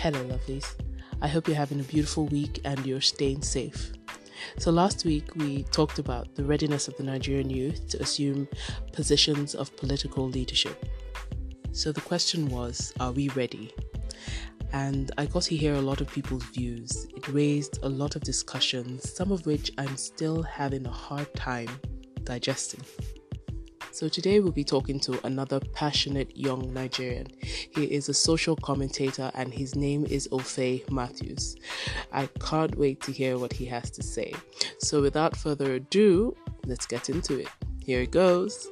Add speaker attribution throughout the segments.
Speaker 1: Hello, lovelies. I hope you're having a beautiful week and you're staying safe. So, last week we talked about the readiness of the Nigerian youth to assume positions of political leadership. So, the question was Are we ready? And I got to hear a lot of people's views. It raised a lot of discussions, some of which I'm still having a hard time digesting. So, today we'll be talking to another passionate young Nigerian. He is a social commentator and his name is Ofe Matthews. I can't wait to hear what he has to say. So, without further ado, let's get into it. Here it goes.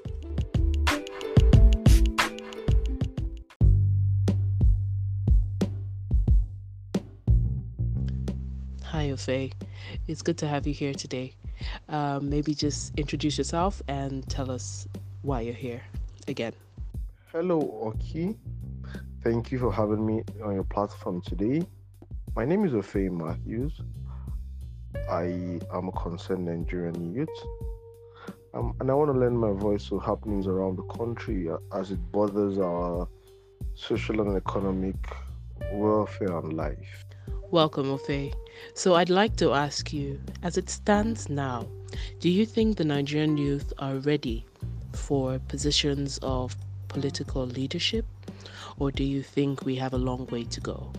Speaker 1: Hi, Ofe. It's good to have you here today. Um, maybe just introduce yourself and tell us why you're here again.
Speaker 2: Hello, Oki. Thank you for having me on your platform today. My name is Ofe Matthews. I am a concerned Nigerian youth. Um, and I want to lend my voice to happenings around the country as it bothers our social and economic welfare and life.
Speaker 1: Welcome, Ofe. So I'd like to ask you, as it stands now, do you think the Nigerian youth are ready for positions of political leadership, or do you think we have a long way to go?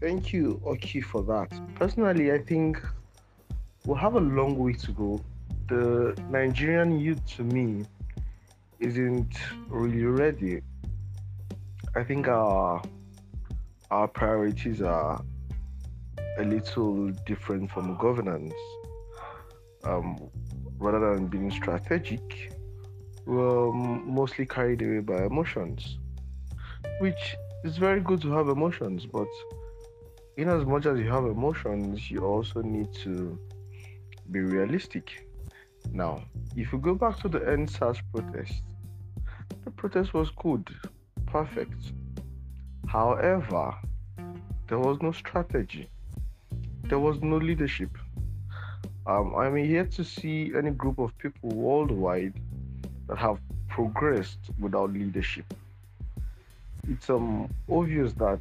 Speaker 2: Thank you, Oki, for that. Personally, I think we'll have a long way to go. The Nigerian youth, to me, isn't really ready. I think our our priorities are a little different from governance. Um, rather than being strategic, were mostly carried away by emotions, which is very good to have emotions, but in as much as you have emotions, you also need to be realistic. Now, if you go back to the EndSARS protest, the protest was good, perfect. However, there was no strategy, there was no leadership. Um, I'm here to see any group of people worldwide that have progressed without leadership. It's um obvious that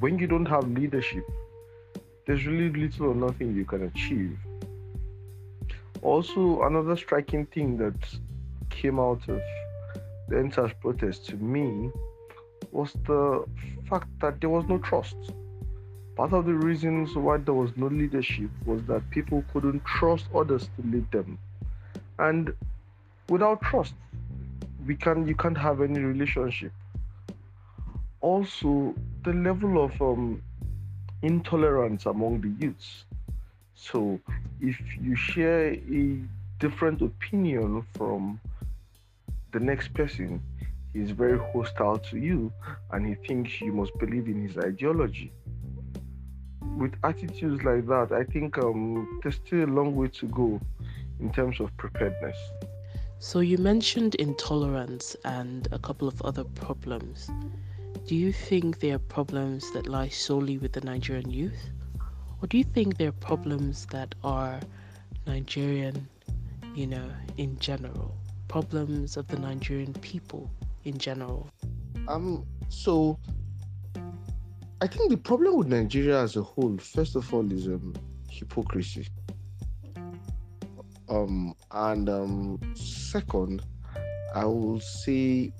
Speaker 2: when you don't have leadership, there's really little or nothing you can achieve. Also, another striking thing that came out of the EndSARS protest to me was the fact that there was no trust. Part of the reasons why there was no leadership was that people couldn't trust others to lead them. And without trust, we can you can't have any relationship. Also, the level of um, intolerance among the youths. So, if you share a different opinion from the next person, he's very hostile to you and he thinks you must believe in his ideology. With attitudes like that, I think um, there's still a long way to go in terms of preparedness.
Speaker 1: So, you mentioned intolerance and a couple of other problems. Do you think they are problems that lie solely with the Nigerian youth? Or do you think they're problems that are Nigerian, you know, in general? Problems of the Nigerian people in general?
Speaker 2: Um, so I think the problem with Nigeria as a whole, first of all, is um, hypocrisy. Um, and um, second, I will say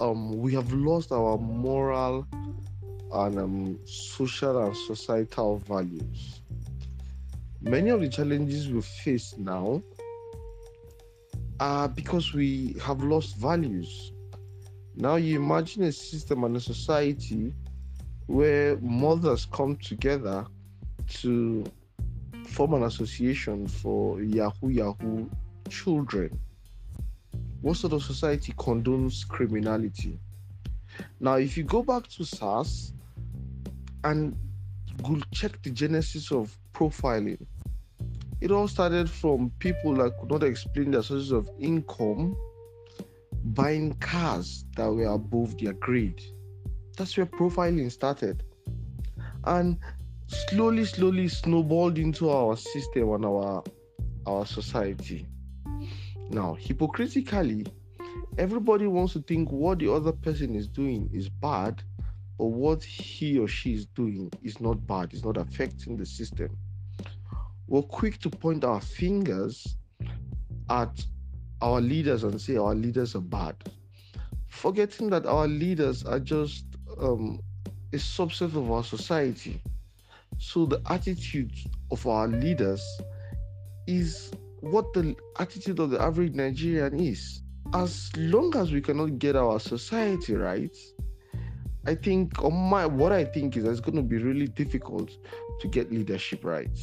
Speaker 2: um, we have lost our moral and um, social and societal values. Many of the challenges we face now are because we have lost values. Now, you imagine a system and a society where mothers come together to form an association for Yahoo Yahoo children. What sort of society condones criminality? Now, if you go back to SARS and go check the genesis of profiling, it all started from people that could not explain their sources of income buying cars that were above their grade. That's where profiling started. And slowly, slowly snowballed into our system and our our society. Now, hypocritically, everybody wants to think what the other person is doing is bad but what he or she is doing is not bad, it's not affecting the system, we're quick to point our fingers at our leaders and say our leaders are bad, forgetting that our leaders are just um, a subset of our society. So the attitude of our leaders is what the attitude of the average Nigerian is. As long as we cannot get our society right, I think on my what I think is it's going to be really difficult to get leadership right.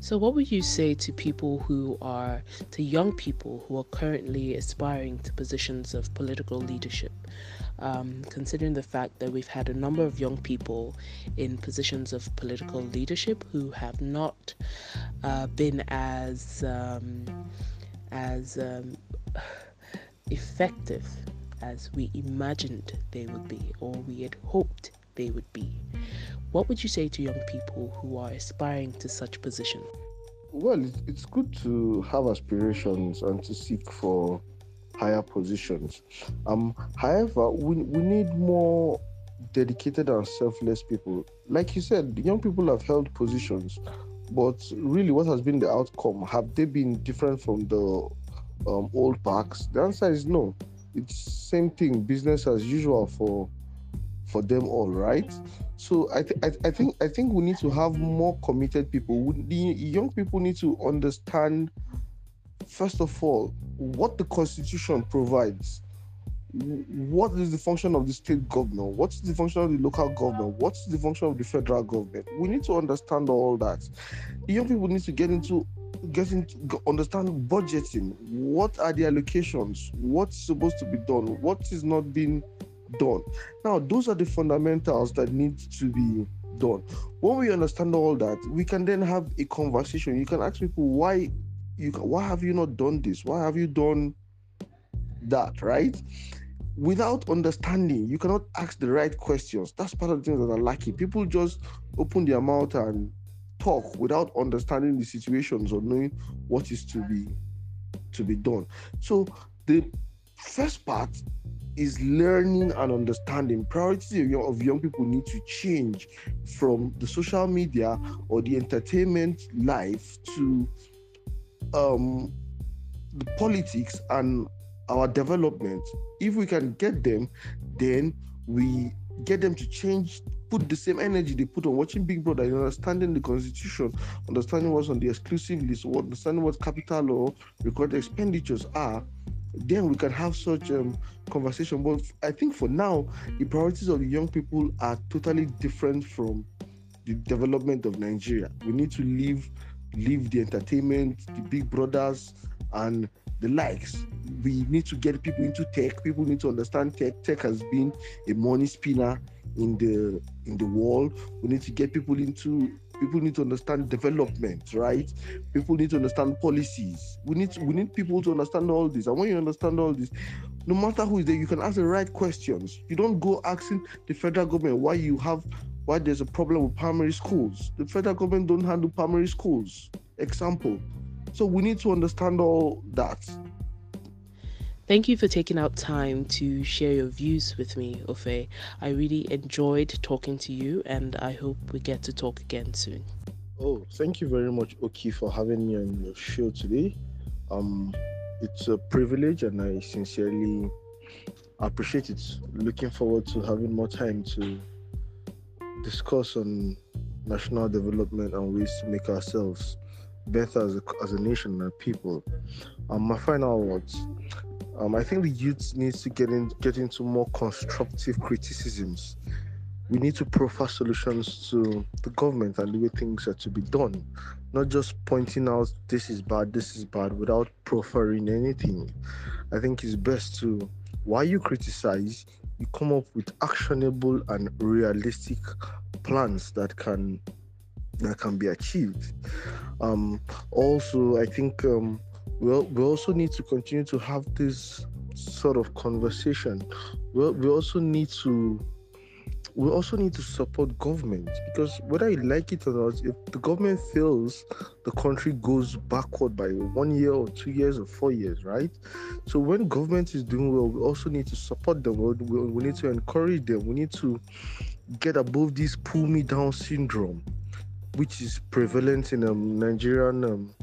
Speaker 1: So, what would you say to people who are, to young people who are currently aspiring to positions of political leadership? Um, considering the fact that we've had a number of young people in positions of political leadership who have not uh, been as um, as um, effective as we imagined they would be or we had hoped they would be. What would you say to young people who are aspiring to such positions?
Speaker 2: Well, it's good to have aspirations and to seek for higher positions. Um, however, we, we need more dedicated and selfless people. Like you said, young people have held positions, but really, what has been the outcome? Have they been different from the um, old packs? The answer is no. It's same thing, business as usual for for them all, right? So I, th- I, th- I think I think we need to have more committed people. The young people need to understand, first of all, what the constitution provides. What is the function of the state government? What is the function of the local government? What is the function of the federal government? We need to understand all that. Young people need to get into getting to understand budgeting. What are the allocations? What's supposed to be done? What is not being done. Now, those are the fundamentals that need to be done. When we understand all that, we can then have a conversation. You can ask people why you why have you not done this? Why have you done that? Right? Without understanding, you cannot ask the right questions. That's part of the things that are lacking. People just open their mouth and talk without understanding the situations or knowing what is to be to be done. So the first part is learning and understanding. Priorities of young, of young people need to change from the social media or the entertainment life to um, the politics and our development. If we can get them, then we get them to change, put the same energy they put on watching Big Brother, understanding the constitution, understanding what's on the exclusive list, understanding what capital or recorded expenditures are then we can have such um, conversation. But I think for now, the priorities of the young people are totally different from the development of Nigeria. We need to leave leave the entertainment, the big brothers, and the likes. We need to get people into tech. People need to understand tech. Tech has been a money spinner in the in the world. We need to get people into people need to understand development, right? People need to understand policies. We need to, we need people to understand all this. And when you understand all this, no matter who is there, you can ask the right questions. You don't go asking the federal government why you have why there's a problem with primary schools. The federal government don't handle primary schools. Example. So we need to understand all that.
Speaker 1: Thank you for taking out time to share your views with me, Ofe. I really enjoyed talking to you and I hope we get to talk again soon.
Speaker 2: Oh, thank you very much, Oki, for having me on your show today. Um, it's a privilege and I sincerely appreciate it. Looking forward to having more time to discuss on national development and ways to make ourselves better as a, as a nation and people. Um, my final words um, I think the youth needs to get in get into more constructive criticisms. We need to proffer solutions to the government and the way things are to be done, not just pointing out this is bad, this is bad, without proffering anything. I think it's best to, while you criticize, you come up with actionable and realistic plans that can that can be achieved. Um, also, I think um, well, we also need to continue to have this sort of conversation. Well, we also need to we also need to support government because whether you like it or not, if the government fails, the country goes backward by one year or two years or four years, right? So when government is doing well, we also need to support them. We, we need to encourage them. We need to get above this pull me down syndrome, which is prevalent in um, Nigerian um,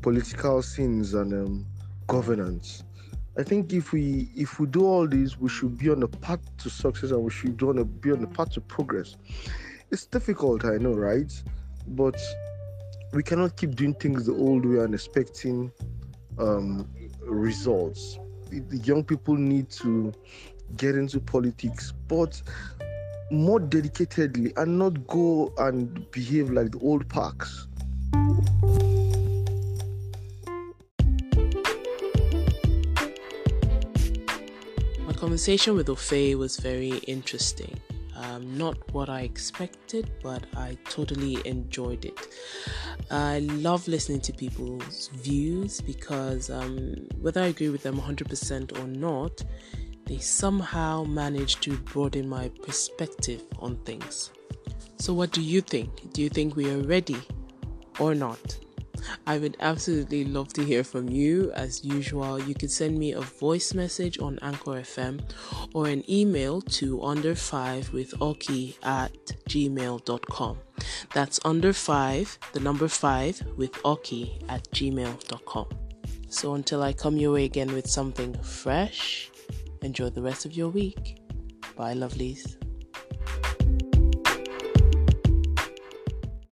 Speaker 2: political scenes and um, governance. I think if we if we do all this, we should be on the path to success and we should be on the, be on the path to progress. It's difficult, I know, right? But we cannot keep doing things the old way and expecting um, results. The young people need to get into politics, but more dedicatedly and not go and behave like the old parks.
Speaker 1: Conversation with Ofe was very interesting. Um, not what I expected, but I totally enjoyed it. I love listening to people's views because um, whether I agree with them 100% or not, they somehow manage to broaden my perspective on things. So, what do you think? Do you think we are ready or not? I would absolutely love to hear from you. As usual, you can send me a voice message on Anchor FM or an email to under five with oki at gmail.com. That's under five, the number five with oki at gmail.com. So until I come your way again with something fresh, enjoy the rest of your week. Bye, lovelies.